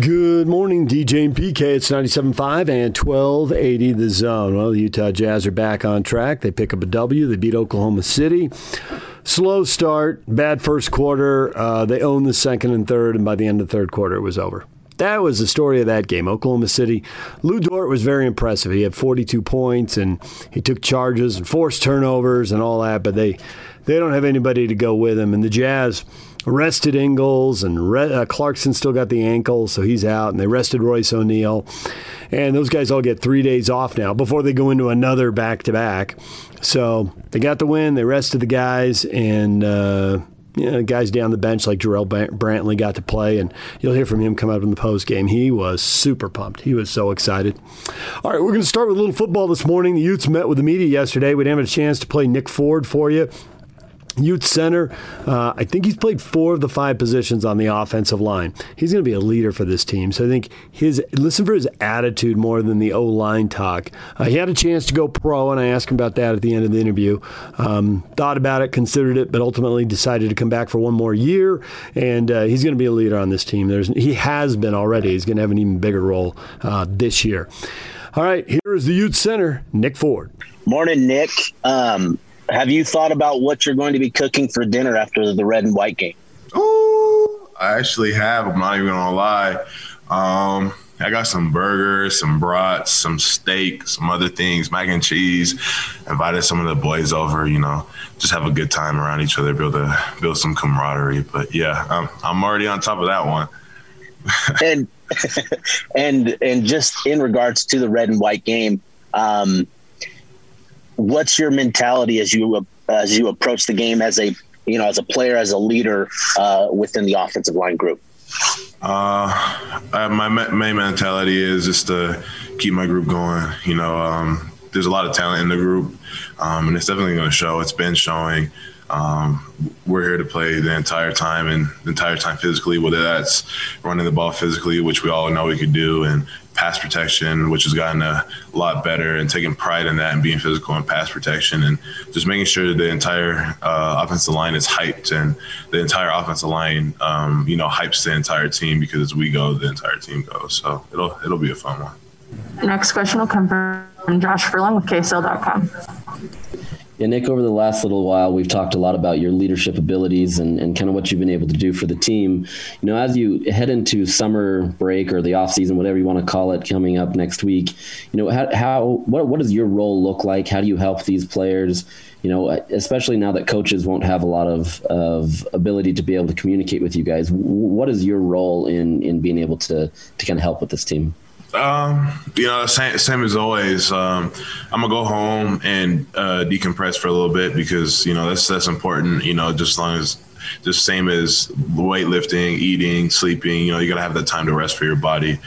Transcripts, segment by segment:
Good morning, DJ and PK. It's 97.5 and 1280 the zone. Well, the Utah Jazz are back on track. They pick up a W. They beat Oklahoma City. Slow start, bad first quarter. Uh, they owned the second and third, and by the end of the third quarter, it was over. That was the story of that game. Oklahoma City. Lu Dort was very impressive. He had 42 points, and he took charges and forced turnovers and all that, but they, they don't have anybody to go with him. And the Jazz – rested Ingles, and Re- uh, Clarkson still got the ankle, so he's out. And they rested Royce O'Neale. And those guys all get three days off now before they go into another back to back. So they got the win. They rested the guys, and uh, you know, guys down the bench like Jarrell Brantley got to play, and you'll hear from him come up in the post game. He was super pumped. He was so excited. All right, we're going to start with a little football this morning. The Utes met with the media yesterday. We didn't have a chance to play Nick Ford for you. Youth center. Uh, I think he's played four of the five positions on the offensive line. He's going to be a leader for this team. So I think his listen for his attitude more than the O line talk. Uh, he had a chance to go pro, and I asked him about that at the end of the interview. Um, thought about it, considered it, but ultimately decided to come back for one more year. And uh, he's going to be a leader on this team. There's he has been already. He's going to have an even bigger role uh, this year. All right, here is the youth center, Nick Ford. Morning, Nick. Um, have you thought about what you're going to be cooking for dinner after the red and white game? Oh, I actually have. I'm not even gonna lie. Um, I got some burgers, some brats, some steak, some other things, mac and cheese. Invited some of the boys over, you know, just have a good time around each other, build a build some camaraderie. But yeah, I'm I'm already on top of that one. and and and just in regards to the red and white game, um, what's your mentality as you as you approach the game as a you know as a player as a leader uh, within the offensive line group? Uh, my main mentality is just to keep my group going. You know, um, there's a lot of talent in the group, um, and it's definitely going to show. It's been showing. Um, we're here to play the entire time and the entire time physically, whether that's running the ball physically, which we all know we could do, and pass protection, which has gotten a lot better, and taking pride in that and being physical in pass protection, and just making sure the entire uh, offensive line is hyped and the entire offensive line, um, you know, hypes the entire team because as we go, the entire team goes. So it'll it'll be a fun one. Next question will come from Josh Furlong with KSL.com. Yeah, Nick, over the last little while, we've talked a lot about your leadership abilities and, and kind of what you've been able to do for the team. You know, as you head into summer break or the off season, whatever you want to call it, coming up next week, you know, how, how what, what does your role look like? How do you help these players? You know, especially now that coaches won't have a lot of, of ability to be able to communicate with you guys. What is your role in, in being able to, to kind of help with this team? Um, you know, same, same as always. Um, I'm gonna go home and uh, decompress for a little bit because you know that's that's important. You know, just as long as just same as weightlifting, eating, sleeping. You know, you gotta have that time to rest for your body.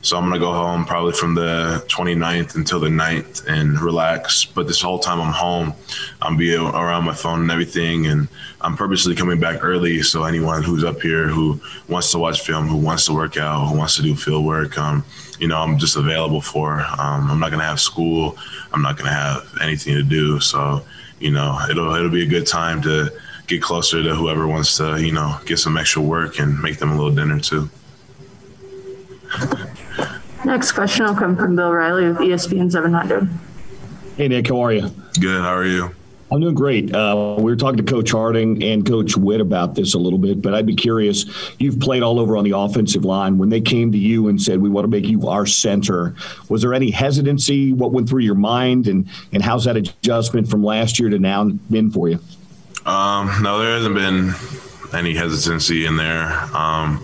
So I'm gonna go home probably from the 29th until the 9th and relax. But this whole time I'm home, I'm be around my phone and everything, and I'm purposely coming back early. So anyone who's up here who wants to watch film, who wants to work out, who wants to do field work, um, you know, I'm just available for. Um, I'm not gonna have school. I'm not gonna have anything to do. So, you know, it'll it'll be a good time to get closer to whoever wants to, you know, get some extra work and make them a little dinner too. Next question will come from Bill Riley with ESPN 700. Hey Nick, how are you? Good. How are you? I'm doing great. Uh, we were talking to Coach Harding and Coach Witt about this a little bit, but I'd be curious. You've played all over on the offensive line. When they came to you and said, "We want to make you our center," was there any hesitancy? What went through your mind, and and how's that adjustment from last year to now been for you? Um, no, there hasn't been any hesitancy in there. Um,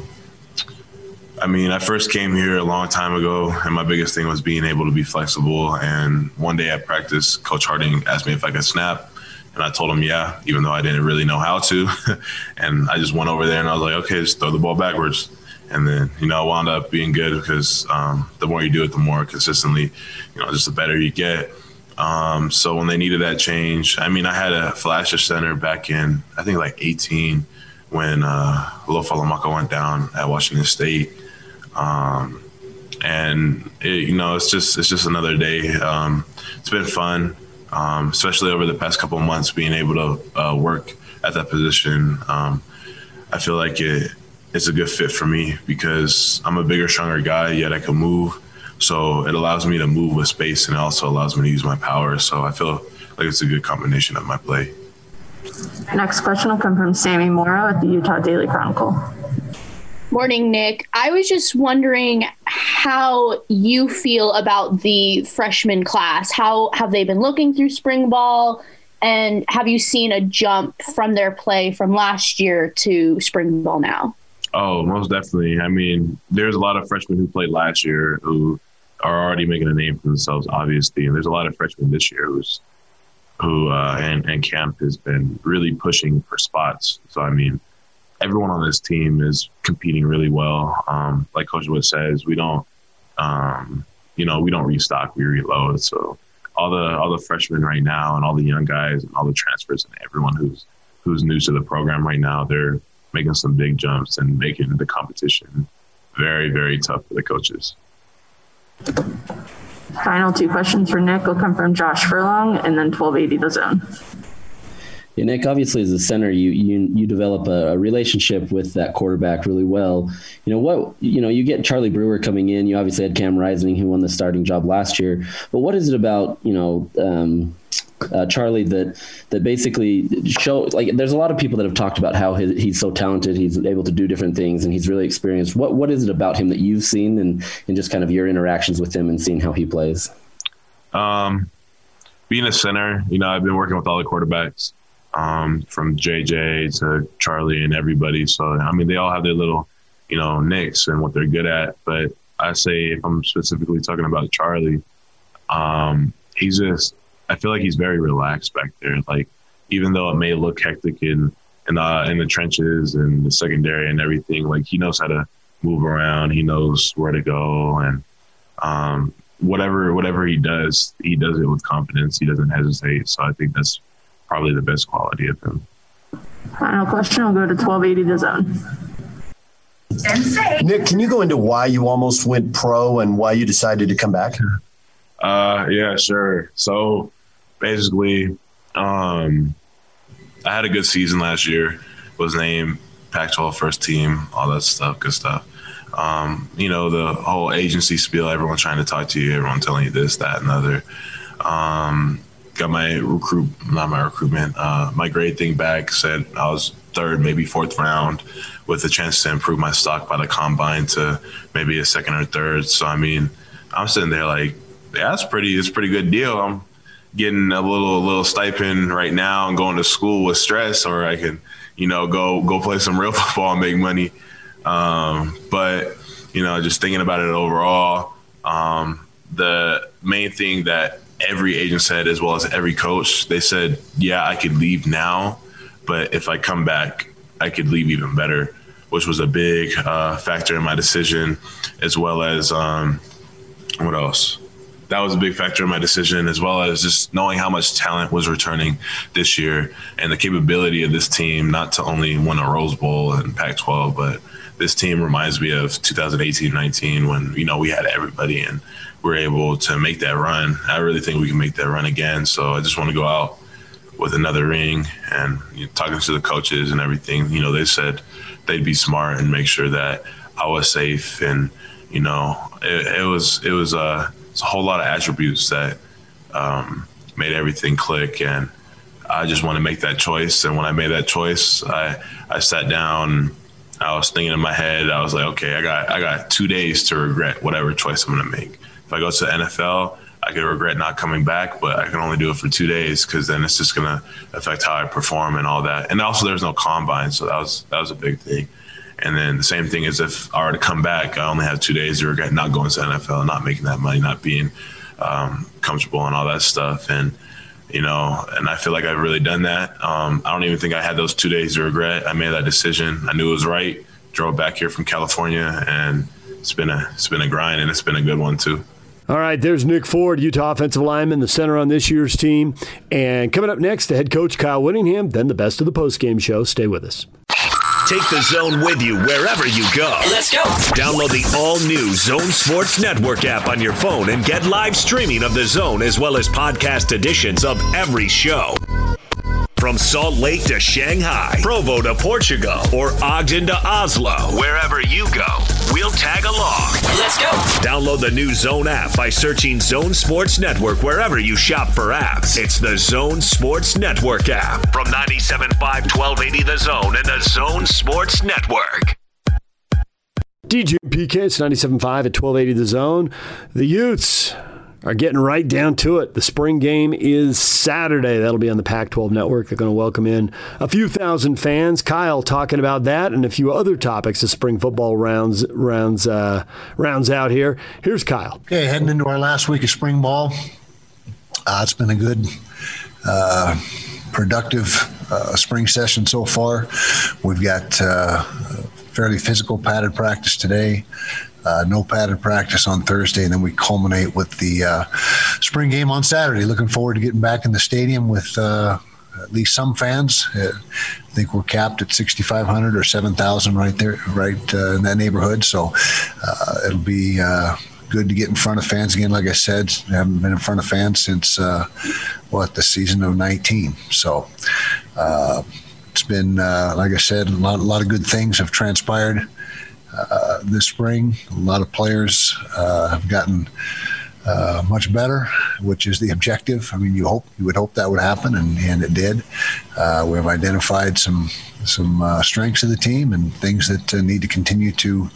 I mean, I first came here a long time ago, and my biggest thing was being able to be flexible. And one day at practice, Coach Harding asked me if I could snap. And I told him, yeah, even though I didn't really know how to. and I just went over there and I was like, okay, just throw the ball backwards. And then, you know, I wound up being good because um, the more you do it, the more consistently, you know, just the better you get. Um, so when they needed that change, I mean, I had a flasher center back in, I think like 18 when uh, Lofa went down at Washington State. Um, and it, you know, it's just it's just another day. Um, it's been fun um, especially over the past couple months, being able to uh, work at that position. Um, I feel like it it's a good fit for me because I'm a bigger, stronger guy, yet I can move. So it allows me to move with space and it also allows me to use my power. So I feel like it's a good combination of my play. Next question will come from Sammy Morrow at the Utah Daily Chronicle. Morning, Nick. I was just wondering how you feel about the freshman class. How have they been looking through spring ball? And have you seen a jump from their play from last year to spring ball now? Oh, most definitely. I mean, there's a lot of freshmen who played last year who are already making a name for themselves, obviously, and there's a lot of freshmen this year who's who uh, and and camp has been really pushing for spots. So I mean, everyone on this team is competing really well. Um, like Coach Wood says, we don't, um, you know, we don't restock, we reload. So all the all the freshmen right now, and all the young guys, and all the transfers, and everyone who's who's new to the program right now, they're making some big jumps and making the competition very, very tough for the coaches. Final two questions for Nick will come from Josh Furlong and then 1280 the zone. Yeah, Nick, obviously as a center, you you you develop a, a, relationship with that quarterback really well. You know what? You know you get Charlie Brewer coming in. You obviously had Cam Rising, who won the starting job last year. But what is it about you know um, uh, Charlie that that basically show like there's a lot of people that have talked about how his, he's so talented, he's able to do different things, and he's really experienced. What what is it about him that you've seen and and just kind of your interactions with him and seeing how he plays? Um, being a center, you know, I've been working with all the quarterbacks, um, from JJ to Charlie and everybody. So I mean, they all have their little, you know, nicks and what they're good at. But I say if I'm specifically talking about Charlie, um, he's just I feel like he's very relaxed back there. Like even though it may look hectic in in the in the trenches and the secondary and everything, like he knows how to move around. He knows where to go and um, whatever whatever he does, he does it with confidence. He doesn't hesitate. So I think that's probably the best quality of him. Final question. I'll go to twelve eighty the zone. Nick, can you go into why you almost went pro and why you decided to come back? Uh, yeah, sure. So basically, um, I had a good season last year. Was named Pac-12 first team, all that stuff, good stuff. Um, you know, the whole agency spiel, everyone trying to talk to you, everyone telling you this, that, and other. Um, got my recruit, not my recruitment, uh, my grade thing back. Said I was third, maybe fourth round, with a chance to improve my stock by the combine to maybe a second or third. So I mean, I'm sitting there like, yeah, that's pretty. It's pretty good deal. I'm getting a little a little stipend right now and going to school with stress, or I can, you know, go go play some real football and make money. Um, but you know, just thinking about it overall, um, the main thing that every agent said, as well as every coach, they said, "Yeah, I could leave now, but if I come back, I could leave even better," which was a big uh, factor in my decision, as well as um, what else? that was a big factor in my decision, as well as just knowing how much talent was returning this year and the capability of this team not to only win a Rose Bowl and Pac 12, but this team reminds me of 2018 19 when, you know, we had everybody and we are able to make that run. I really think we can make that run again. So I just want to go out with another ring and you know, talking to the coaches and everything, you know, they said they'd be smart and make sure that I was safe and, you know, it, it was, it was, uh, it's a whole lot of attributes that um, made everything click. And I just want to make that choice. And when I made that choice, I, I sat down. I was thinking in my head, I was like, okay, I got I got two days to regret whatever choice I'm going to make. I go to the NFL, I could regret not coming back, but I can only do it for two days because then it's just going to affect how I perform and all that. And also, there's no combine, so that was that was a big thing. And then the same thing is if I were to come back, I only have two days to regret not going to the NFL, not making that money, not being um, comfortable and all that stuff. And, you know, and I feel like I've really done that. Um, I don't even think I had those two days to regret. I made that decision. I knew it was right. Drove back here from California, and it's been a it's been a grind, and it's been a good one too. All right, there's Nick Ford, Utah offensive lineman, the center on this year's team. And coming up next, the head coach Kyle Whittingham, then the best of the postgame show. Stay with us. Take the zone with you wherever you go. Let's go. Download the all new Zone Sports Network app on your phone and get live streaming of the zone as well as podcast editions of every show. From Salt Lake to Shanghai, Provo to Portugal, or Ogden to Oslo, wherever you go, we'll tag along. Let's go. Download the new Zone app by searching Zone Sports Network wherever you shop for apps. It's the Zone Sports Network app from 97.5 1280 The Zone and the Zone Sports Network. DJ PK, it's 97.5 at 1280 The Zone. The Utes are getting right down to it. The spring game is Saturday. That'll be on the Pac 12 network. They're going to welcome in a few thousand fans. Kyle talking about that and a few other topics as spring football rounds rounds uh, rounds out here. Here's Kyle. Okay, heading into our last week of spring ball. Uh, it's been a good, uh, productive uh, spring session so far. We've got uh, fairly physical padded practice today. Uh, no padded practice on Thursday, and then we culminate with the uh, spring game on Saturday. Looking forward to getting back in the stadium with uh, at least some fans. Uh, I think we're capped at 6,500 or 7,000 right there, right uh, in that neighborhood. So uh, it'll be good to get in front of fans again. Like I said, I haven't been in front of fans since what the season of 19. So it's been, like I said, a lot, a lot of good things have transpired uh, this spring. A lot of players uh, have gotten uh, much better, which is the objective. I mean, you hope you would hope that would happen, and, and it did. Uh, we have identified some some uh, strengths of the team and things that need to continue to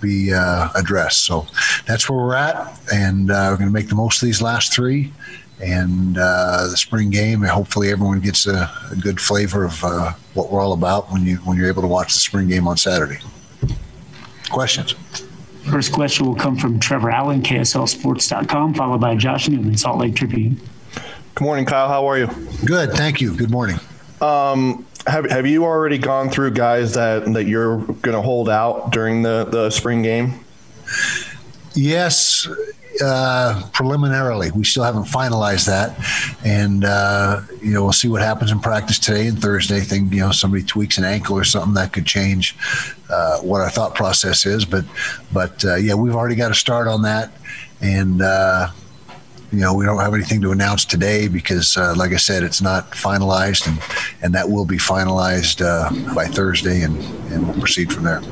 be addressed. So that's where we're at, and we're going to make the most of these last three and the spring game. Hopefully, everyone gets a, a good flavor of what we're all about when you when you're able to watch the spring game on Saturday. Questions? First question will come from Trevor Allen, KSLSports.com, followed by Josh Newman, Salt Lake Tribune. Good morning, Kyle. How are you? Good, thank you. Good morning. Um, have have you already gone through guys that that you're going to hold out during the the spring game? Yes, uh, preliminarily. We still haven't finalized that, and uh, you know we'll see what happens in practice today and Thursday. Thing you know somebody tweaks an ankle or something that could change uh, what our thought process is. But but uh, yeah, we've already got a start on that, and uh, you know we don't have anything to announce today because uh, like I said, it's not finalized, and and that will be finalized by Thursday, and and we'll proceed from there.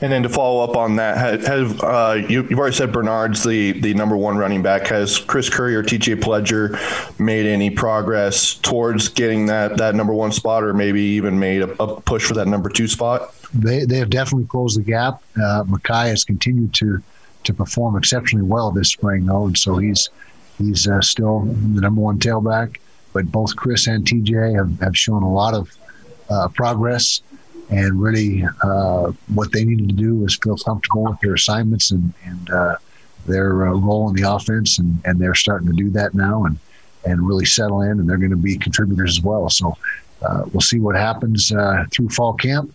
And then to follow up on that, have, uh, you, have already said Bernard's the, the number one running back. Has Chris Curry or TJ Pledger made any progress towards getting that, that number one spot or maybe even made a, a push for that number two spot? They, they have definitely closed the gap. Uh, Makai has continued to to perform exceptionally well this spring, though, and so he's he's uh, still the number one tailback. But both Chris and TJ have, have shown a lot of uh, progress and really uh, what they needed to do was feel comfortable with their assignments and, and uh, their uh, role in the offense, and, and they're starting to do that now and and really settle in, and they're going to be contributors as well. So uh, we'll see what happens uh, through fall camp.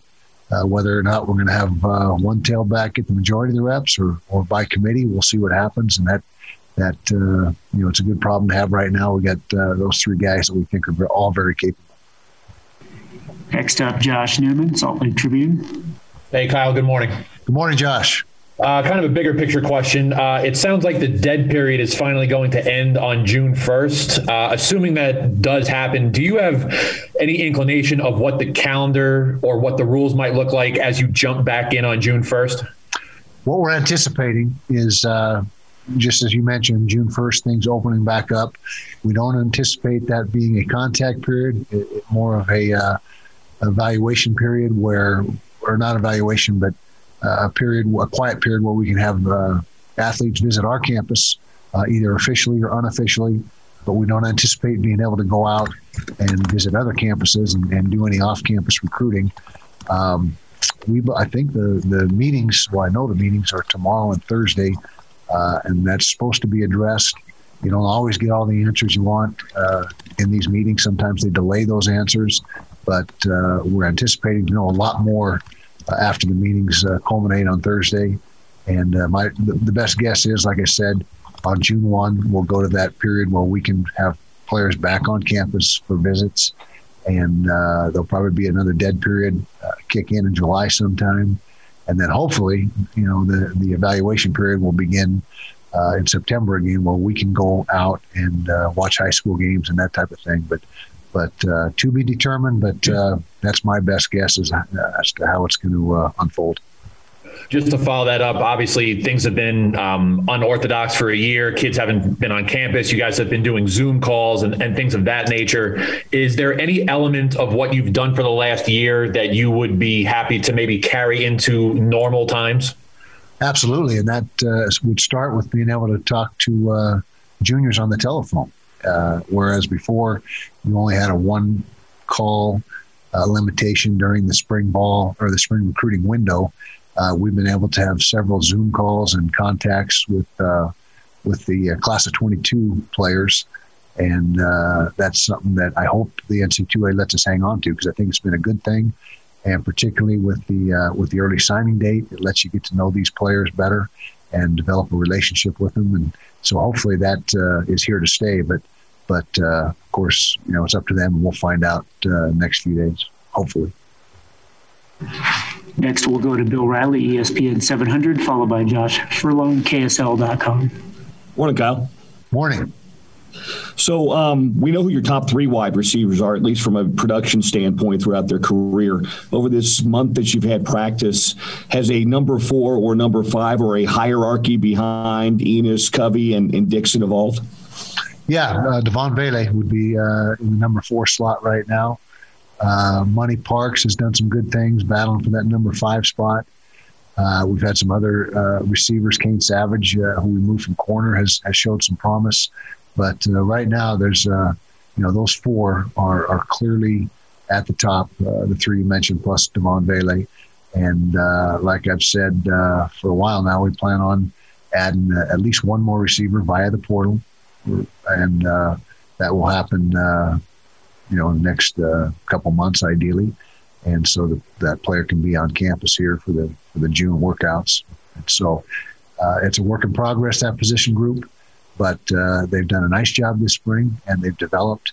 Uh, whether or not we're going to have one tailback get the majority of the reps, or, or by committee, we'll see what happens. And that that you know it's a good problem to have right now. We got those three guys that we think are all very capable. Next up, Josh Newman, Salt Lake Tribune. Hey, Kyle. Good morning. Good morning, Josh. Uh, kind of a bigger picture question. Uh, it sounds like the dead period is finally going to end on June 1st. Uh, assuming that does happen, do you have any inclination of what the calendar or what the rules might look like as you jump back in on June 1st? What we're anticipating is uh, just as you mentioned, June 1st, things opening back up. We don't anticipate that being a contact period, it, it more of a uh, evaluation period where, or not evaluation, but uh, a period, a quiet period where we can have uh, athletes visit our campus, uh, either officially or unofficially. But we don't anticipate being able to go out and visit other campuses and, and do any off-campus recruiting. Um, we, I think the the meetings. Well, I know the meetings are tomorrow and Thursday, uh, and that's supposed to be addressed. You don't always get all the answers you want uh, in these meetings. Sometimes they delay those answers, but uh, we're anticipating to know a lot more uh, after the meetings uh, culminate on Thursday. And uh, my the, the, best guess is, like I said, on June one, we'll go to that period where we can have players back on campus for visits, and uh, there'll probably be another dead period uh, kick in in July sometime, and then hopefully, you know, the the evaluation period will begin. in September again, where we can go out and watch high school games and that type of thing. But but uh, to be determined. But uh, that's my best guess as, as to how it's going to uh, unfold. Just to follow that up, obviously things have been um, unorthodox for a year. Kids haven't been on campus. You guys have been doing Zoom calls and, and things of that nature. Is there any element of what you've done for the last year that you would be happy to maybe carry into normal times? Absolutely, and that uh, would start with being able to talk to uh, juniors on the telephone, uh, whereas before you only had a one call uh, limitation during the spring ball or the spring recruiting window. Uh, we've been able to have several Zoom calls and contacts with uh, with the class of 22 players, and that's something that I hope the NCAA lets us hang on to because I think it's been a good thing and particularly with the uh, with the early signing date, it lets you get to know these players better and develop a relationship with them. And so hopefully that uh, is here to stay. But but uh, of course, you know it's up to them, and we'll find out uh, next few days. Hopefully. Next, we'll go to Bill Riley, ESPN 700, followed by Josh Furlong, KSL.com. Morning, Kyle. Morning. So um, we know who your top three wide receivers are, at least from a production standpoint throughout their career. Over this month that you've had practice, has a number four or number five or a hierarchy behind Enis, Covey, and, and Dixon evolved? Yeah, uh, Devaughn Vele would be uh, in the number four slot right now. Uh, Money Parks has done some good things, battling for that number five spot. Uh, we've had some other uh, receivers. Kane Savage, uh, who we moved from corner, has has showed some promise. But right now, there's you know those four are are clearly at the top. The three you mentioned plus Devaughn Vele, and like I've said for a while now, we plan on adding at least one more receiver via the portal, and that will happen. you know, in the next couple months, ideally, and so that player can be on campus here for the for the June workouts. And so it's a work in progress that position group but uh, they've done a nice job this spring and they've developed.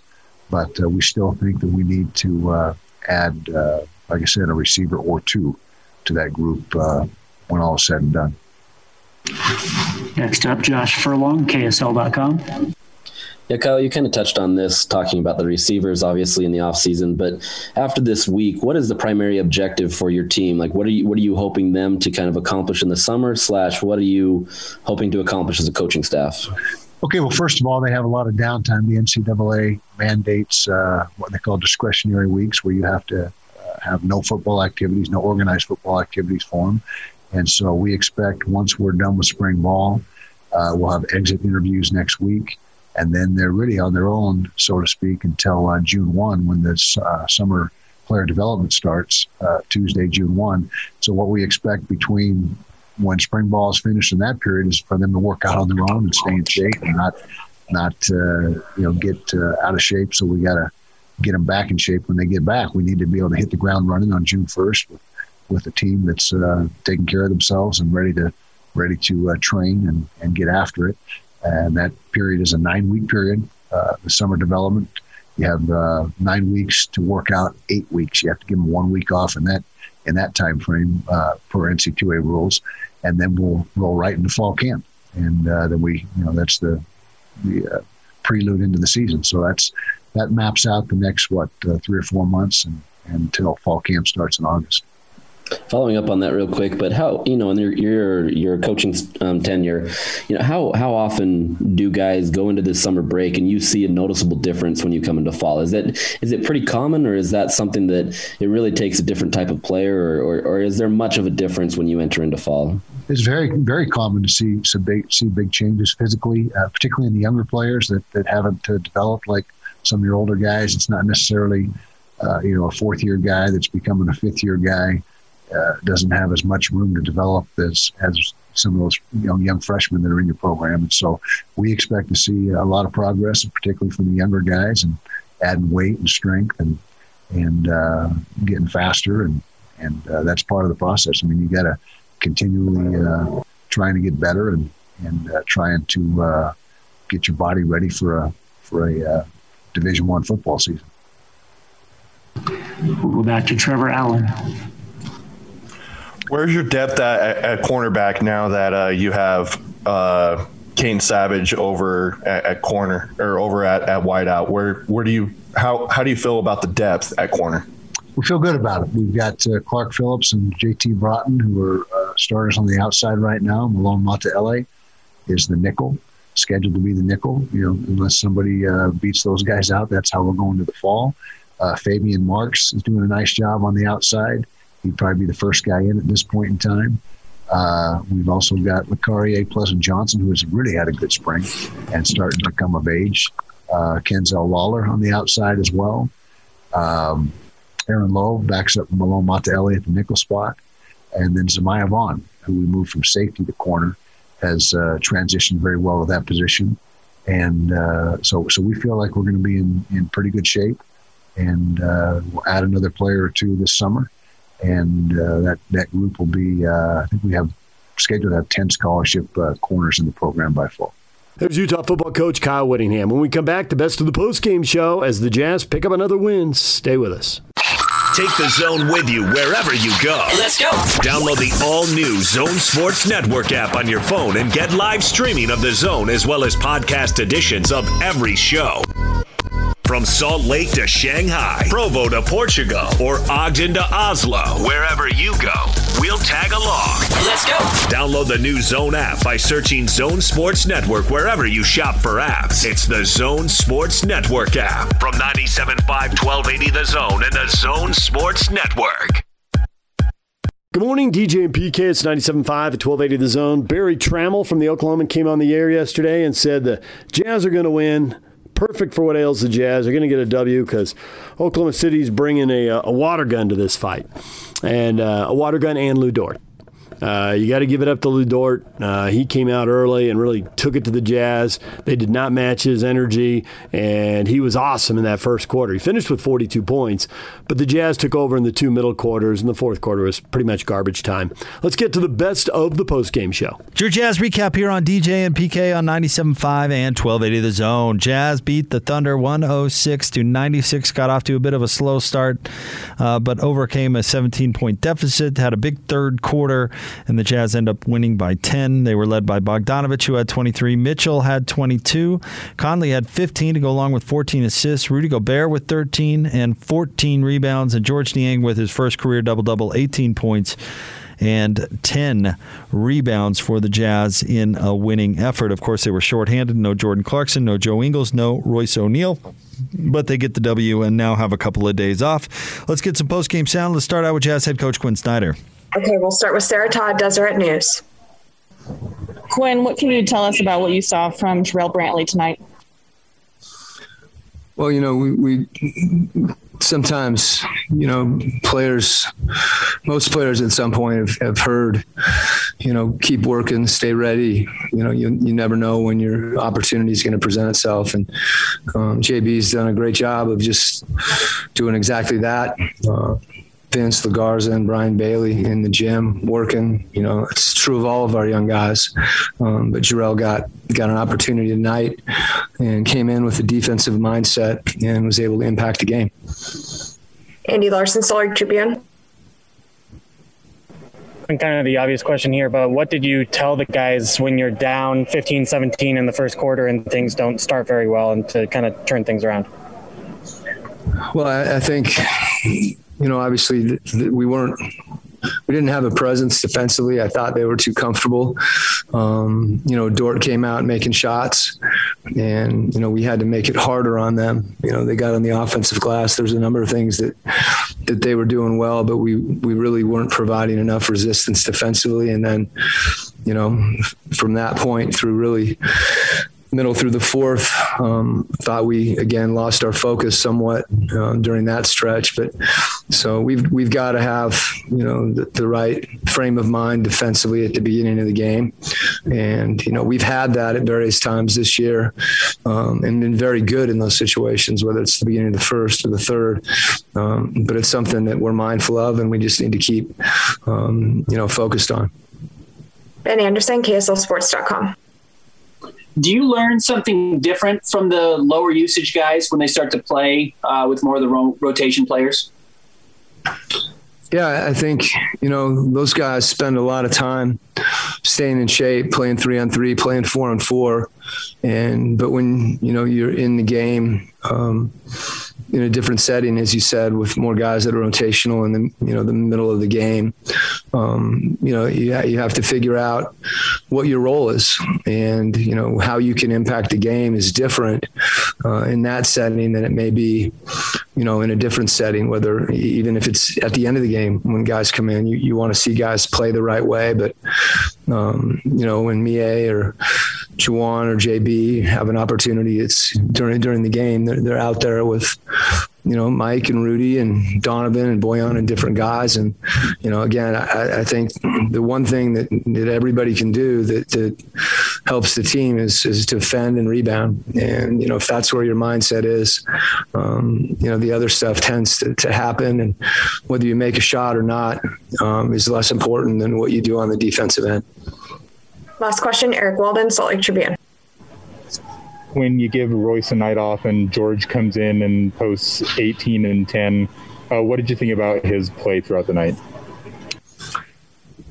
But uh, we still think that we need to uh, add, uh, like I said, a receiver or two to that group uh, when all is said and done. Next up, Josh Furlong, KSL.com. Yeah, Kyle, you kind of touched on this, talking about the receivers, obviously in the offseason. But after this week, what is the primary objective for your team? Like, what are you what are you hoping them to kind of accomplish in the summer? Slash, what are you hoping to accomplish as a coaching staff? Okay, well, first of all, they have a lot of downtime. The NCAA mandates uh, what they call discretionary weeks, where you have to uh, have no football activities, no organized football activities for them. And so we expect once we're done with spring ball, uh, we'll have exit interviews next week and then they're really on their own, so to speak, until uh, June 1 when the uh, summer player development starts, uh, Tuesday, June 1. So, what we expect between when spring ball is finished in that period is for them to work out on their own and stay in shape and not, not uh, you know, get uh, out of shape. So, we got to get them back in shape when they get back. We need to be able to hit the ground running on June 1st with, with a team that's uh, taking care of themselves and ready to ready to train and, and get after it and that period is a nine week period. Uh, the summer development, you have uh, nine weeks to work out eight weeks. You have to give them one week off in that in that time frame uh, per NCAA rules, and then we'll roll right into fall camp, and uh, then we, you know, that's the the uh, prelude into the season. So that's that maps out the next what uh, three or four months and, until fall camp starts in August. Following up on that real quick, but how you know in your your, your coaching um, tenure, you know how how often do guys go into this summer break and you see a noticeable difference when you come into fall? Is it is it pretty common, or is that something that it really takes a different type of player, or or, or is there much of a difference when you enter into fall? It's very very common to see some big see big changes physically, uh, particularly in the younger players that that haven't uh, developed like some of your older guys. It's not necessarily uh, you know a fourth year guy that's becoming a fifth year guy uh, doesn't have as much room to develop as as some of those you know, young freshmen that are in your program. And so we expect to see a lot of progress, particularly from the younger guys, and adding weight and strength and and uh, getting faster, and and uh, that's part of the process. I mean, you got to continually uh, trying to get better and and uh, trying to uh, get your body ready for a for a Division One football season. We'll go back to Trevor Allen. Where's your depth at, at cornerback now that uh, you have uh, Kane Savage over at, at, corner or over at, at wideout? Where where do you how how do you feel about the depth at corner? We feel good about it. We've got uh, Clark Phillips and JT Broughton, who are uh, starters on the outside right now. Malone Mataele is the nickel, scheduled to be the nickel. You know, unless somebody uh, beats those guys out, that's how we're going to the fall. Uh, Fabian Marks is doing a nice job on the outside. He'd probably be the first guy in at this point in time. Uh, we've also got Lecaria Pleasant Johnson, who has really had a good spring and starting to come of age. Uh, Kenzel Lawler on the outside as well. Um, Aaron Lowe backs up Malone Mataele at the nickel spot. And then Zemaiah Vaughn, who we moved from safety to corner, has uh, transitioned very well to that position. And uh, so, so we feel like we're going to be in, in pretty good shape. And uh, we'll add another player or two this summer. And uh, that, that group will be, uh, I think we have scheduled to have 10 scholarship uh, corners in the program by fall. There's Utah football coach Kyle Whittingham. When we come back, the best of the postgame show as the Jazz pick up another win. Stay with us. Take the zone with you wherever you go. Let's go. Download the all new Zone Sports Network app on your phone and get live streaming of the zone as well as podcast editions of every show. From Salt Lake to Shanghai, Provo to Portugal, or Ogden to Oslo, wherever you go, we'll tag along. Let's go. Download the new Zone app by searching Zone Sports Network wherever you shop for apps. It's the Zone Sports Network app from 97.5 1280 The Zone and the Zone Sports Network. Good morning, DJ and PK. It's 97.5 at 1280 The Zone. Berry Tramel from the Oklahoma came on the air yesterday and said the Jazz are going to win perfect for what ails the Jazz. They're going to get a W because Oklahoma City's bringing a, a water gun to this fight, and uh, a water gun and Lu Dort. Uh, you got to give it up to Lu Dort. Uh, he came out early and really took it to the Jazz. They did not match his energy, and he was awesome in that first quarter. He finished with 42 points, but the Jazz took over in the two middle quarters, and the fourth quarter was pretty much garbage time. Let's get to the best of the postgame show. Your Jazz recap here on DJ and PK on 97.5 and 1280 The Zone. Jazz beat the Thunder 106 to 96. Got off to a bit of a slow start, uh, but overcame a 17 point deficit. Had a big third quarter and the Jazz end up winning by 10. They were led by Bogdanovich, who had 23. Mitchell had 22. Conley had 15 to go along with 14 assists. Rudy Gobert with 13 and 14 rebounds. And George Niang with his first career double double, 18 points and 10 rebounds for the Jazz in a winning effort. Of course, they were shorthanded. No Jordan Clarkson, no Joe Ingles, no Royce O'Neale. But they get the W and now have a couple of days off. Let's get some post game sound. Let's start out with Jazz head coach Quinn Snyder. Okay, we'll start with Sarah Todd, Deseret News. Quinn, what can you tell us about what you saw from Jarrell Brantley tonight? Well, you know, we, we sometimes, you know, players, most players at some point have, have heard, you know, keep working, stay ready. You know, you, you never know when your opportunity is going to present itself. And um, JB's done a great job of just doing exactly that. Uh, Vince Legarza and Brian Bailey in the gym working. You know, it's true of all of our young guys. Um, but Jarrell got got an opportunity tonight and came in with a defensive mindset and was able to impact the game. Andy Larsen, Star Tribune. And kind of the obvious question here, but what did you tell the guys when you're down 15 17 in the first quarter and things don't start very well and to kind of turn things around? Well, I, I think you know, obviously th- th- we weren't we didn't have a presence defensively. I thought they were too comfortable. Um, you know, Dort came out making shots, and you know we had to make it harder on them. You know, they got on the offensive glass. There's a number of things that that they were doing well, but we we really weren't providing enough resistance defensively. And then, you know, from that point through really middle through the fourth. Um, thought we again lost our focus somewhat uh, during that stretch, but so we've we've got to have you know the, the, right frame of mind defensively at the beginning of the game, and you know we've had that at various times this year, um, and been very good in those situations, whether it's the beginning of the first or the third. Um, but it's something that we're mindful of, and we just need to keep um, you know focused on. Ben Anderson, KSLSports.com do you learn something different from the lower usage guys when they start to play uh, with more of the ro- rotation players? Yeah, I think you know those guys spend a lot of time staying in shape, playing three on three, playing four on four, and but when you know you're in the game, um, in a different setting, as you said, with more guys that are rotational in the you know the middle of the game. Um, you know, you, you have to figure out what your role is, and you know how you can impact the game is different uh, in that setting than it may be, you know, in a different setting. Whether even if it's at the end of the game when guys come in, you, you want to see guys play the right way, but um, you know when Miye or Juwan or JB have an opportunity, it's during during the game they're, they're out there with you know, Mike and Rudy and Donovan and Boyan and different guys. And, you know, again, I, I think the one thing that, that everybody can do that, that helps the team is, is to defend and rebound. And, you know, if that's where your mindset is, um, you know, the other stuff tends to, to happen. And whether you make a shot or not um, is less important than what you do on the defensive end. Last question, Eric Walden, Salt Lake Tribune when you give Royce a night off and George comes in and posts 18 and 10, uh, what did you think about his play throughout the night?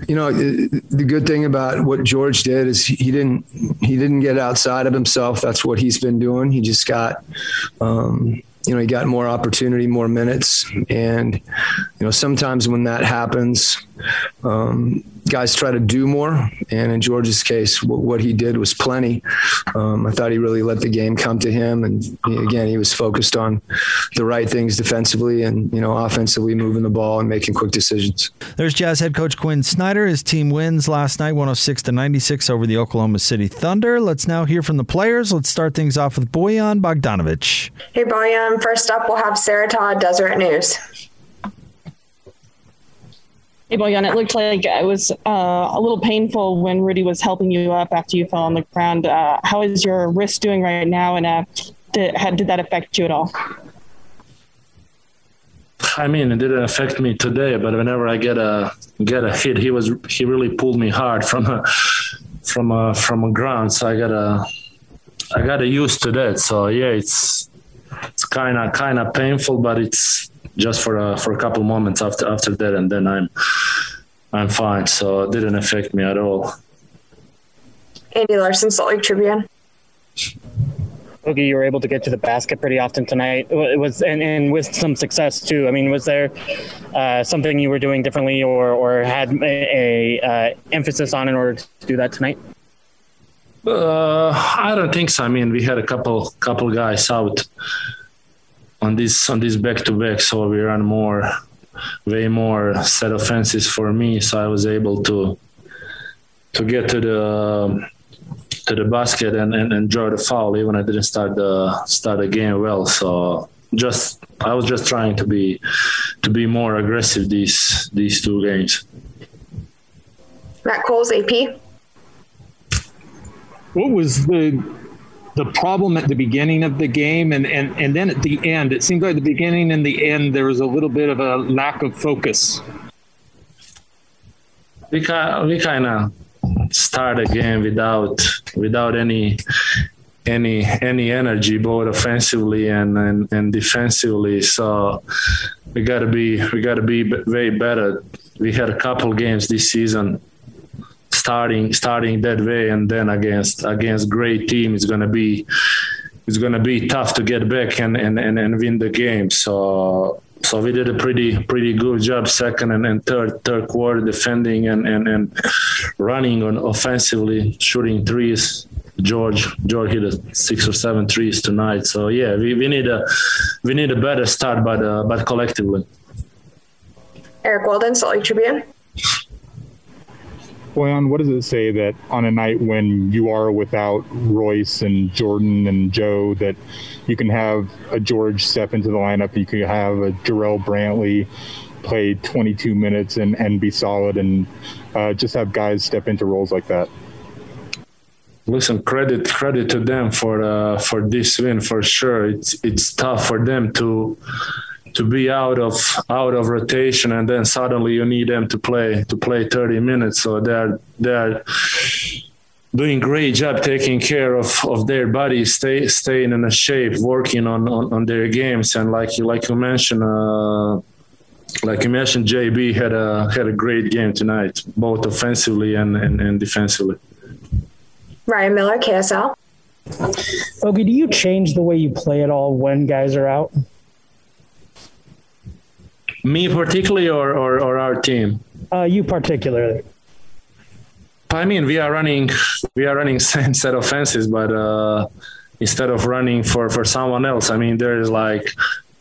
You know, the good thing about what George did is he didn't he didn't get outside of himself. That's what he's been doing. He just got um, you know, he got more opportunity, more minutes. And, you know, sometimes when that happens, um, guys try to do more. And in George's case, what, what he did was plenty. Um, I thought he really let the game come to him. And again, he was focused on the right things defensively and, you know, offensively moving the ball and making quick decisions. There's Jazz head coach Quinn Snyder. His team wins last night 106 to 96 over the Oklahoma City Thunder. Let's now hear from the players. Let's start things off with Boyan Bogdanovich. Hey, Boyan. First up, we'll have Sarah Todd, Deseret News. Hey, Boyan, it looked like it was uh, a little painful when Rudy was helping you up after you fell on the ground. Uh, how is your wrist doing right now, and uh, did, how, did that affect you at all? I mean, it didn't affect me today, but whenever I get a get a hit, he was he really pulled me hard from a from a from a ground. So I got a I got used to that. So yeah, it's it's kind of kind of painful, but it's just for a, for a couple moments after after that, and then I'm I'm fine. So it didn't affect me at all. Andy Larsen, Salt Lake Tribune. Bogie, you were able to get to the basket pretty often tonight. It was and, and with some success too. I mean, was there uh, something you were doing differently, or or had a, a uh, emphasis on in order to do that tonight? Uh, I don't think so. I mean, we had a couple couple guys out on this on this back to back, so we run more, way more set offenses for me. So I was able to to get to the to the basket and, and, and draw the foul even I didn't start the start the game well. So just I was just trying to be to be more aggressive these these two games. Matt Coles, AP. What was the the problem at the beginning of the game and, and, and then at the end. It seemed like the beginning and the end there was a little bit of a lack of focus. We we kind of start again without without any any any energy both offensively and and, and defensively. So we got to be we got to be way better. We had a couple games this season starting starting that way and then against against great team it's to be it's to be tough to get back and, and, and, and win the game. So so we did a pretty pretty good job second and, and third third quarter defending and, and, and running on offensively shooting threes. George George hit six or seven threes tonight. So yeah we, we need a we need a better start but uh, but collectively. Eric Walden Salt Lake Tribune Boyan, what does it say that on a night when you are without Royce and Jordan and Joe, that you can have a George step into the lineup, you can have a Jarrell Brantley play 22 minutes and, and be solid, and uh, just have guys step into roles like that? Listen, credit credit to them for uh, for this win for sure. It's it's tough for them to to be out of out of rotation and then suddenly you need them to play to play 30 minutes. So they're they're doing great job taking care of of their bodies stay staying in a shape working on on, on their games. And like you like you mentioned uh, like you mentioned JB had a had a great game tonight both offensively and and, and defensively. Ryan Miller KSL Okay, do you change the way you play at all when guys are out? Me particularly, or or, or our team? Uh, you particularly. I mean, we are running we are running same set of fences, but uh, instead of running for for someone else, I mean, there's like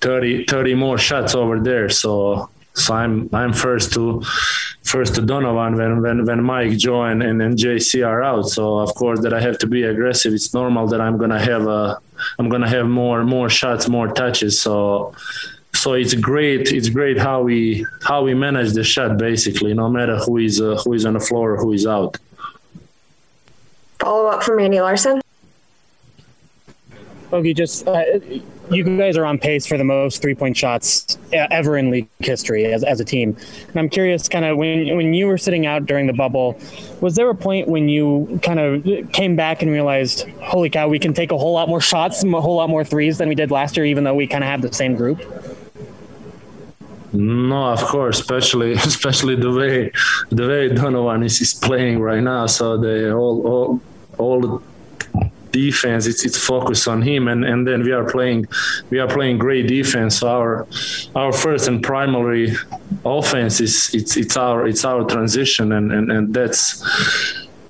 30, 30 more shots over there. So so I'm I'm first to first to Donovan when when when Mike, Joe, and, and, and JC are out. So of course that I have to be aggressive. It's normal that I'm gonna have a I'm gonna have more more shots, more touches. So so it's great it's great how we how we manage the shot basically no matter who is uh, who is on the floor or who is out follow up from Andy Larsen okay just uh, you guys are on pace for the most three point shots ever in league history as, as a team. And I'm curious, kind of when when you were sitting out during the bubble, was there a point when you kind of came back and realized, holy cow, we can take a whole lot more shots, a whole lot more threes than we did last year, even though we kind of have the same group? No, of course, especially especially the way the way Donovan is, is playing right now. So the all all all defense it's it's focused on him. And and then we are playing we are playing great defense. Our our first and primary offense is it's it's our it's our transition. And and, and that's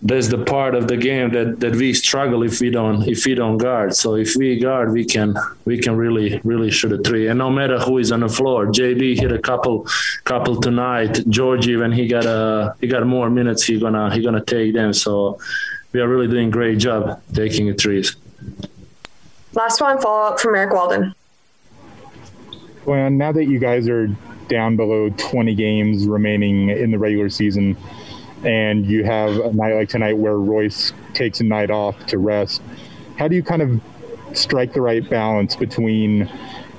that's the part of the game that that we struggle if we don't if we don't guard. So if we guard, we can we can really really shoot a three. And no matter who is on the floor, JB hit a couple couple tonight. Georgie when he got a he got more minutes, he gonna he gonna take them. So we are really doing great job taking the threes. Last one, follow up from Eric Walden. Well, now that you guys are down below 20 games remaining in the regular season and you have a night like tonight where Royce takes a night off to rest, how do you kind of strike the right balance between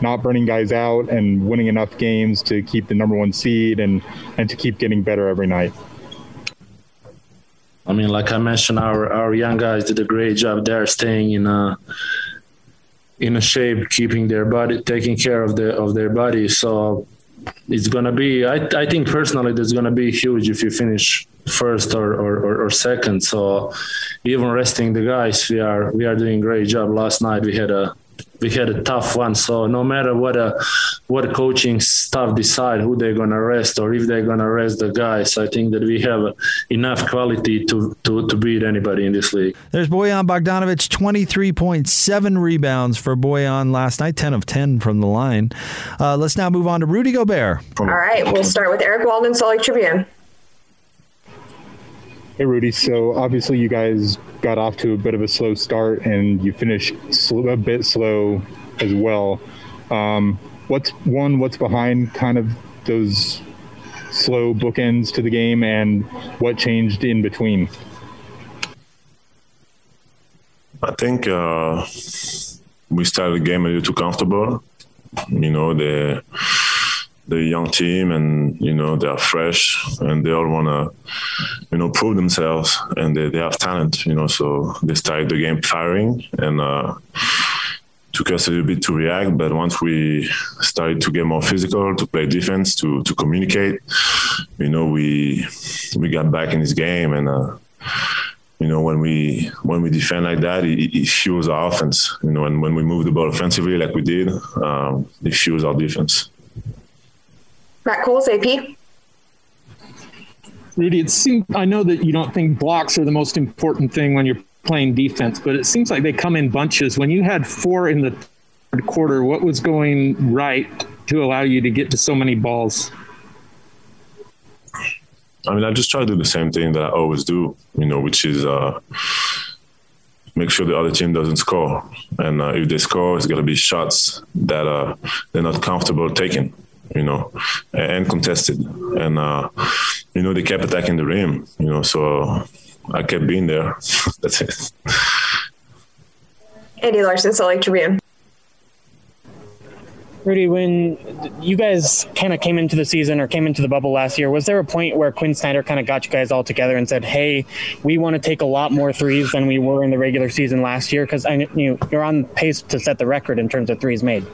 not burning guys out and winning enough games to keep the number one seed and, and to keep getting better every night? I mean, like I mentioned, our, our young guys did a great job there staying in a, in a shape, keeping their body, taking care of the of their body. So it's gonna be. I I think personally, that's gonna be huge if you finish first or, or, or, second. So even resting the guys, we are we are doing great job. Last night we had a we had a tough one. So no matter what a what coaching staff decide who they're gonna rest or if they're gonna rest the guys, I think that we have enough quality to to, to beat anybody in this league. There's Bojan Bogdanovic, 23.7 rebounds for Bojan last night, 10 of 10 from the line. Uh, let's now move on to Rudy Gobert. All right, we'll start with Eric Walden, Salt Lake Tribune. Hey, Rudy. So obviously, you guys got off to a bit of a slow start, and you finished a bit slow as well. Um, what's one? What's behind kind of those slow bookends to the game, and what changed in between? I think uh, we started the game a little too comfortable. You know, the the young team and you know they're fresh and they all want to you know prove themselves and they, they have talent you know so they started the game firing and uh, took us a little bit to react but once we started to get more physical to play defense to to communicate you know we we got back in this game and uh, you know, when we when we defend like that, it, it, fuels our offense. You know, and when we move the ball offensively like we did, um, it fuels our defense. Matt Coles, AP. Rudy, it seems I know that you don't think blocks are the most important thing when you're playing defense, but it seems like they come in bunches. When you had four in the third quarter, what was going right to allow you to get to so many balls? I mean, I just try to do the same thing that I always do, you know, which is uh, make sure the other team doesn't score. And uh, if they score, it's going to be shots that uh, they're not comfortable taking you know, and contested. And, uh, you know, they kept attacking the rim, you know, so I kept being there. That's it. Andy Larsen, Salt Lake Tribune. Rudy, when you guys kind of came into the season or came into the bubble last year, was there a point where Quin Snyder kind of got you guys all together and said, "Hey, we want to take a lot more threes than we were in the regular season last year"? Because you you're on pace to set the record in terms of threes made.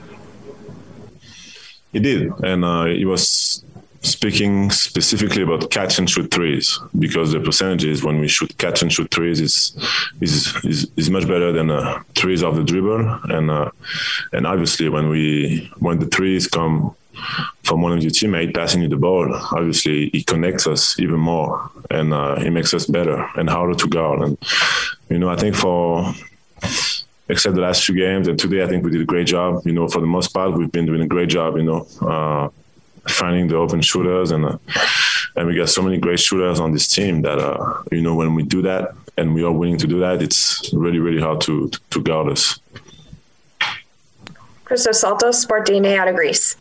He did, and uh, he was speaking specifically about catch and shoot threes because the percentages when we shoot catch and shoot threes is is is, is much better than uh, threes off the dribble, and uh, and obviously when we when the threes come from one of your teammates passing you the ball, obviously it connects us even more and uh, it makes us better and harder to guard. And you know, I think for except the last few games and today, I think we did a great job. You know, for the most part, we've been doing a great job. You know, uh, finding the open shooters and. Uh, and we got so many great shooters on this team that uh, you know when we do that and we are willing to do that, it's really really hard to to guard us. Christos Saltos, Sport out of Greece.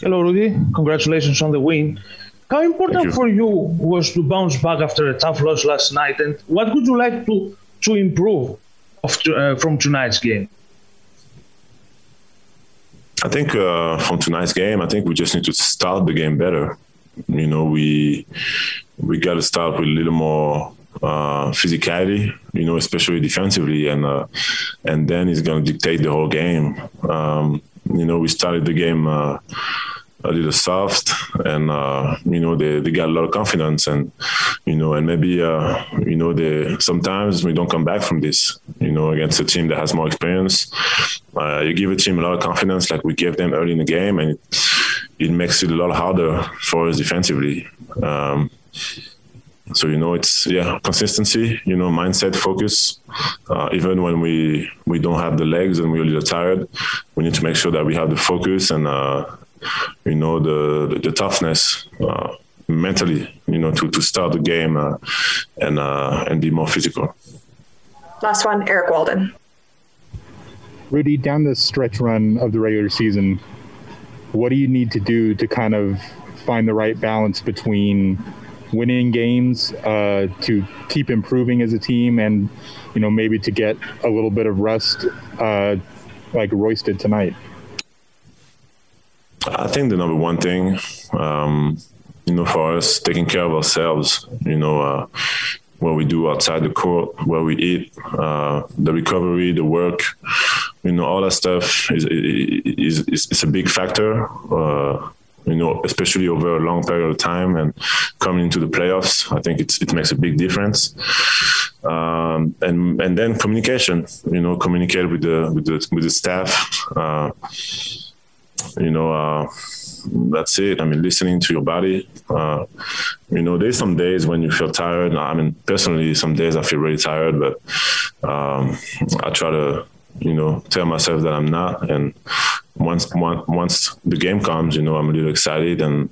Hello, Rudy. Congratulations on the win. How important you. for you was to bounce back after a tough loss last night, and what would you like to to improve of, uh, from tonight's game? I think uh, from tonight's game, I think we just need to start the game better. You know, we we got to start with a little more uh, physicality, you know, especially defensively, and uh, and then it's going to dictate the whole game. Um, you know, we started the game a little soft, and uh, you know they, they got a lot of confidence, and you know, and maybe uh, you know they sometimes we don't come back from this, you know, against a team that has more experience. Uh, you give a team a lot of confidence, like we gave them early in the game, and it, it makes it a lot harder for us defensively. Um, so you know it's yeah consistency you know mindset focus uh, even when we we don't have the legs and we're a little tired we need to make sure that we have the focus and uh, you know the the, the toughness uh, mentally you know to to start the game uh, and uh, and be more physical last one eric walden rudy down the stretch run of the regular season what do you need to do to kind of find the right balance between winning games uh, to keep improving as a team and you know maybe to get a little bit of rest uh, like Royce did tonight? I think the number one thing, um, you know, for us, taking care of ourselves, you know, uh, what we do outside the court, where we eat, uh, the recovery, the work, you know, all that stuff is is is, is a big factor. Uh, you know, especially over a long period of time and coming into the playoffs, I think it's, it makes a big difference. Um, and and then communication, you know, communicate with the with the with the staff. Uh, you know, uh, that's it. I mean, listening to your body. Uh, you know, there's some days when you feel tired. I mean, personally, some days I feel really tired, but um, I try to, you know, tell myself that I'm not, and once once the game comes, you know, I'm a little excited, and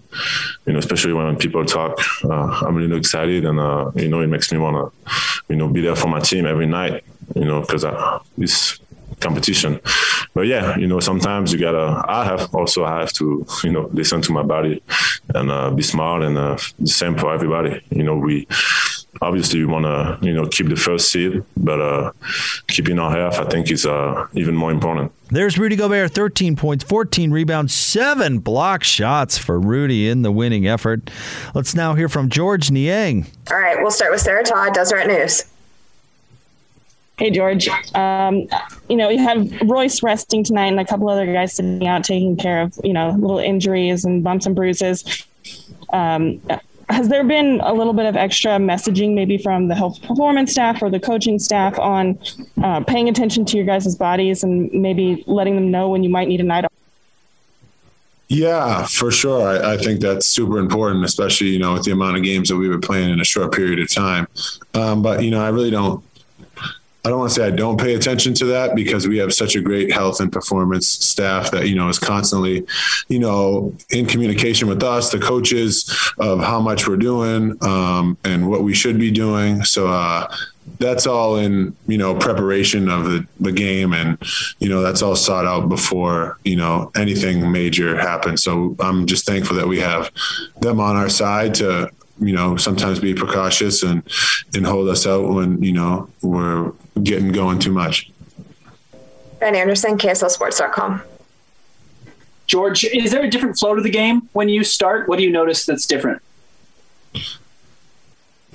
you know, especially when people talk, uh, I'm a little excited, and uh, you know, it makes me want to, you know, be there for my team every night, you know, because it's competition. But yeah, you know, sometimes you gotta. I have also I have to, you know, listen to my body and uh, be smart, and uh, the same for everybody. You know, we obviously we want to you know keep the first seed, but uh, keeping our health I think is uh, even more important. There's Rudy Gobert, 13 points, 14 rebounds, seven block shots for Rudy in the winning effort. Let's now hear from George Niang. All right, we'll start with Sarah Todd, Deseret News. Hey George, um, you know you have Royce resting tonight, and a couple other guys sitting out taking care of you know little injuries and bumps and bruises. Um, has there been a little bit of extra messaging maybe from the health performance staff or the coaching staff on uh, paying attention to your guys' bodies and maybe letting them know when you might need a night off? Yeah, for sure. I, I, think that's super important, especially you know with the amount of games that we were playing in a short period of time. Um, but you know, I really don't I don't want to say I don't pay attention to that because we have such a great health and performance staff that you know is constantly, you know, in communication with us, the coaches, of how much we're doing um, and what we should be doing. So uh, that's all in you know preparation of the, the game and you know that's all sought out before you know anything major happens so i'm just thankful that we have them on our side to you know sometimes be precautious and and hold us out when you know we're getting going too much. Ben Anderson, KSLSports.com. George, is there a different flow to the game when you start? What do you notice that's different?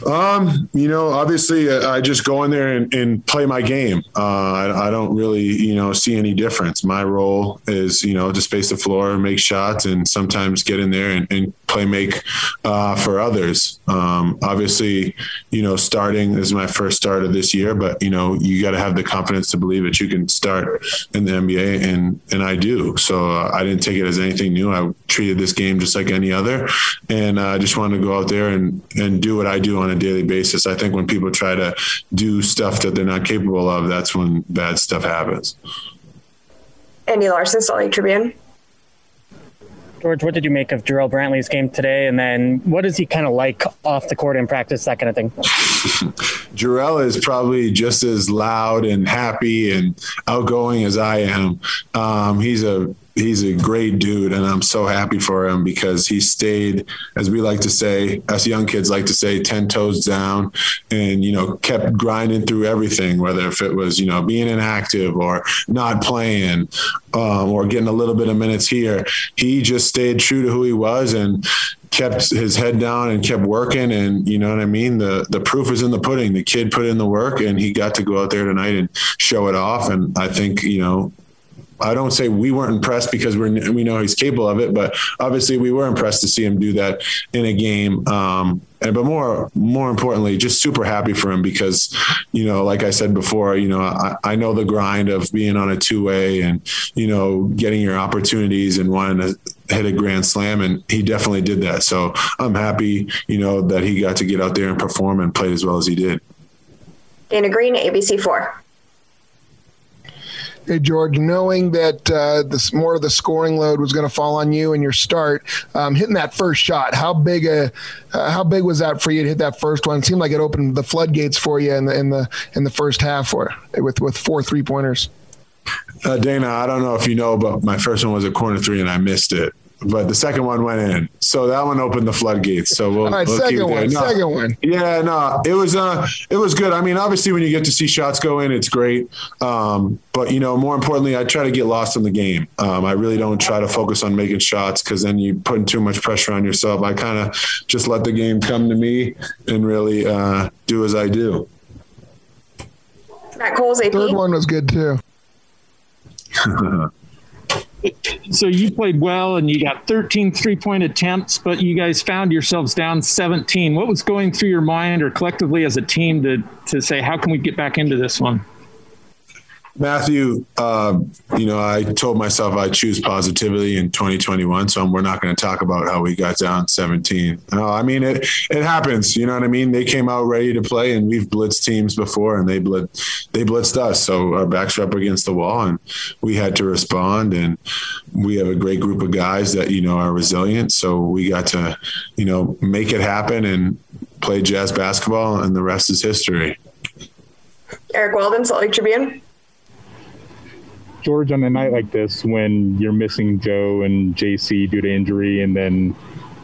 Um, you know, obviously, uh, I just go in there and, and play my game. Uh, I, I, don't really, you know, see any difference. My role is, you know, to space the floor, make shots, and sometimes get in there and, and play make uh, for others. Um, obviously, you know, starting is my first start of this year, but you know, you got to have the confidence to believe that you can start in the NBA, and and I do. So uh, I didn't take it as anything new. I treated this game just like any other, and uh, I just wanted to go out there and and do what I do on a daily basis. I think when people try to do stuff that they're not capable of, that's when bad stuff happens. Andy Larsen, Salt Lake Tribune. George, what did you make of Jarrell Brantley's game today? And then what is he kind of like off the court in practice, that kind of thing? Jarrell is probably just as loud and happy and outgoing as I am. Um, he's a he's a great dude and I'm so happy for him because he stayed as we like to say as young kids like to say 10 toes down and you know kept grinding through everything whether if it was you know being inactive or not playing um, or getting a little bit of minutes here. He just stayed true to who he was and kept his head down and kept working and you know what I mean? The the proof is in the pudding. The kid put in the work and he got to go out there tonight and show it off and I think you know I don't say we weren't impressed because we're, we know he's capable of it, but obviously we were impressed to see him do that in a game. Um, and but more more importantly, just super happy for him because, you know, like I said before, you know, I, I know the grind of being on a two way and you know getting your opportunities and wanting to hit a grand slam, and he definitely did that. So I'm happy, you know, that he got to get out there and perform and play as well as he did. Dana Green, ABC four. Hey, George, knowing that uh, this more of the scoring load was going to fall on you in your start, um, hitting that first shot, how big a uh, how big was that for you to hit that first one? It seemed like it opened the floodgates for you in the in the in the first half, or with with four three pointers. Uh, Dana, I don't know if you know, but my first one was a corner three, and I missed it but the second one went in. So that one opened the floodgates. So we'll, All right, we'll second one, no, second one. Yeah, no, it was uh, it was good. I mean, obviously, when you get to see shots go in, it's great. Um, but you know, more importantly, I try to get lost in the game. Um, I really don't try to focus on making shots because then you putting too much pressure on yourself. I kind of just let the game come to me and really uh, do as I do. Matt Cole's AP. Third one was good too. So you played well and you got 13 three point attempts, but you guys found yourselves down 17. What was going through your mind or collectively as a team to, to say, how can we get back into this one? Matthew, uh, you know, I told myself I choose positivity in 2021, so we're not going to talk about how we got down 17. No, I mean it. It happens. You know what I mean? They came out ready to play, and we've blitzed teams before, and they blitz, they blitzed us. So our backs were up against the wall, and we had to respond. And we have a great group of guys that you know are resilient. So we got to, you know, make it happen and play jazz basketball, and the rest is history. Eric Walden, Salt Lake Tribune. George, on a night like this, when you're missing Joe and JC due to injury, and then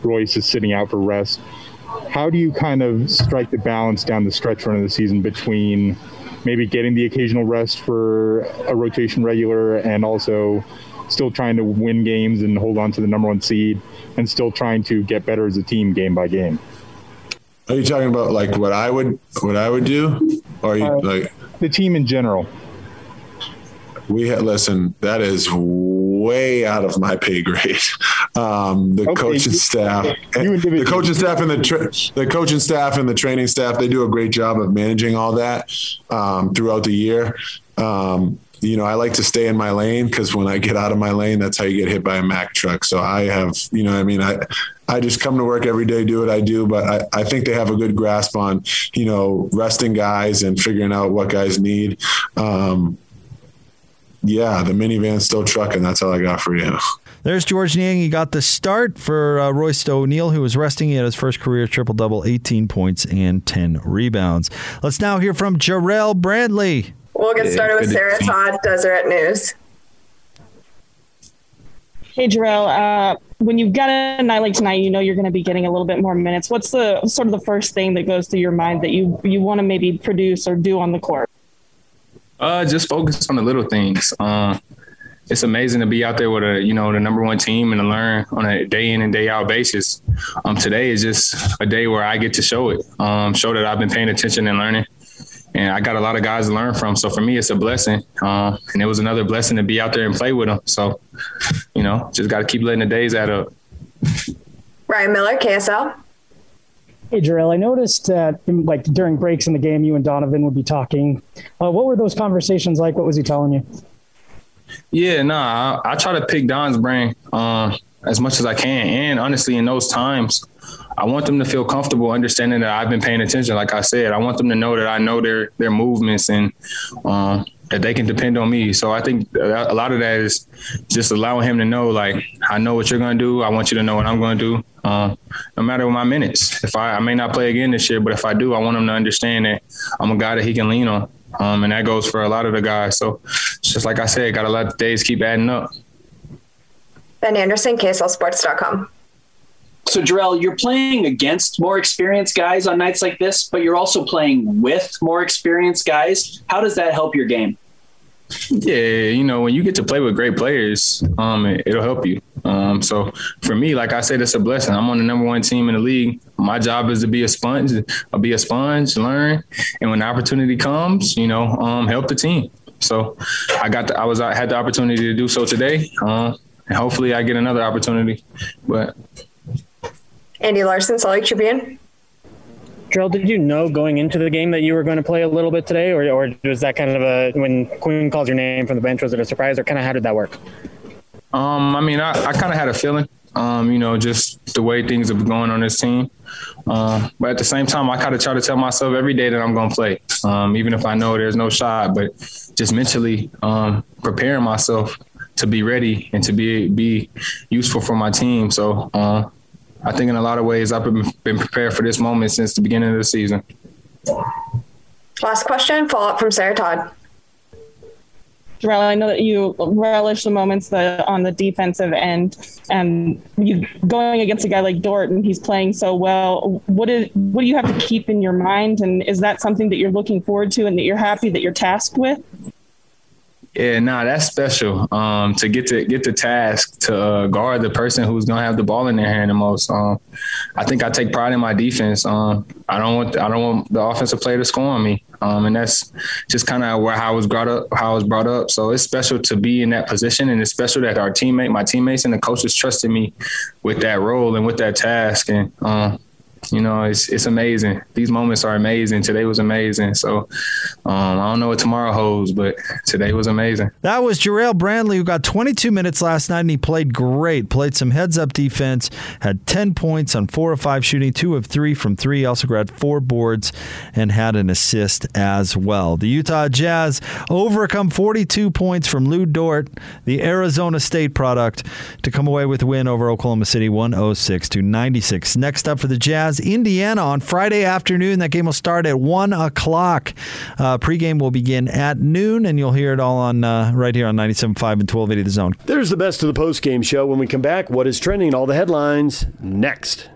Royce is sitting out for rest, how do you kind of strike the balance down the stretch run of the season between maybe getting the occasional rest for a rotation regular and also still trying to win games and hold on to the number one seed and still trying to get better as a team game by game? Are you talking about like what I would what I would do, or are you Uh, like the team in general? We ha- listen? That is way out of my pay grade. Um, the Okay, coaching you- staff, you the coaching staff, and the tra- the coaching staff and the training staff, they do a great job of managing all that um, throughout the year. Um, you know, I like to stay in my lane because when I get out of my lane, that's how you get hit by a Mack truck. So I have, you know, I mean, I, I just come to work every day, do what I do, but I, I think they have a good grasp on, you know, resting guys and figuring out what guys need. Um, yeah, the minivan's still trucking. That's all I got for you. There's George Niang. He got the start for uh, Royce O'Neale, who was resting. He had his first career triple double, 18 points and 10 rebounds. Let's now hear from Jarrell Brantley. We'll get started with Sarah to- Todd, Deseret News. Hey, Jarrell, uh, when you've got a night like tonight, you know you're going to be getting a little bit more minutes. What's the sort of the first thing that goes through your mind that you, you want to maybe produce or do on the court? Uh, just focus on the little things. Uh, it's amazing to be out there with a you know the number one team and to learn on a day in and day out basis. Um, today is just a day where I get to show it, um, show that I've been paying attention and learning, and I got a lot of guys to learn from. So for me, it's a blessing, uh, and it was another blessing to be out there and play with them. So, you know, just got to keep letting the days add up. Ryan Miller, KSL. Hey, Jarrell, I noticed that in, like during breaks in the game, you and Donovan would be talking. Uh, what were those conversations like? What was he telling you? Yeah, no, nah, I, I, try to pick Don's brain uh, as much as I can. And honestly, in those times, I want them to feel comfortable understanding that I've been paying attention. Like I said, I want them to know that I know their their movements and uh, that they can depend on me. So I think a lot of that is just allowing him to know, like, I know what you're going to do. I want you to know what I'm going to do. Uh, no matter what my minutes. If I, I may not play again this year, but if I do, I want him to understand that I'm a guy that he can lean on. Um, and that goes for a lot of the guys. So just like I said, got to let the days keep adding up. Ben Anderson, KSLSports.com. So, Jarrell, you're playing against more experienced guys on nights like this, but you're also playing with more experienced guys. How does that help your game? Yeah, you know, when you get to play with great players, um, it, will help you. Um, so for me, like I said, it's a blessing. I'm on the number one team in the league. My job is to be a sponge. I'll be a sponge, learn, and when the opportunity comes, you know, um, help the team. So I got the, I was I had the opportunity to do so today, uh, and hopefully I get another opportunity. But Andy Larsen, Salt Lake Tribune. Jarrell, did you know going into the game that you were going to play a little bit today, or, or was that kind of a when Quin calls your name from the bench, was it a surprise, or kind of how did that work? Um, I mean, I, I kind of had a feeling, um, you know, just the way things have been going on this team. Uh, but at the same time, I kind of try to tell myself every day that I'm going to play, um, even if I know there's no shot. But just mentally um, preparing myself to be ready and to be be useful for my team. So uh, I think in a lot of ways I've been, been prepared for this moment since the beginning of the season. Last question, follow up from Sarah Todd. Jarrell, I know that you relish the moments that on the defensive end, and you going against a guy like Dort, and he's playing so well. What is what do you have to keep in your mind, and is that something that you're looking forward to, and that you're happy that you're tasked with? Yeah, nah, that's special. Um, to get to get the task to uh, guard the person who's gonna have the ball in their hand the most. Um, I think I take pride in my defense. Um, I don't want I don't want the offensive player to score on me. Um, and that's just kind of where how I was brought up. How I was brought up. So it's special to be in that position, and it's special that our teammate, my teammates, and the coaches trusted me with that role and with that task. And um, you know, it's it's amazing. These moments are amazing. Today was amazing. So um, I don't know what tomorrow holds, but today was amazing. That was Jarrell Brantley, who got 22 minutes last night, and he played great. Played some heads up defense, had 10 points on four of five shooting, two of three from three. Also grabbed four boards and had an assist as well. The Utah Jazz overcome 42 points from Lu Dort, the Arizona State product, to come away with a win over Oklahoma City, 106 to 96. Next up for the Jazz. Indiana on Friday afternoon. That game will start at 1 o'clock. Uh, pregame will begin at noon, and you'll hear it all on uh, right here on 97.5 and 1280 The Zone. There's the best of the postgame show. When we come back, what is trending? All the headlines next.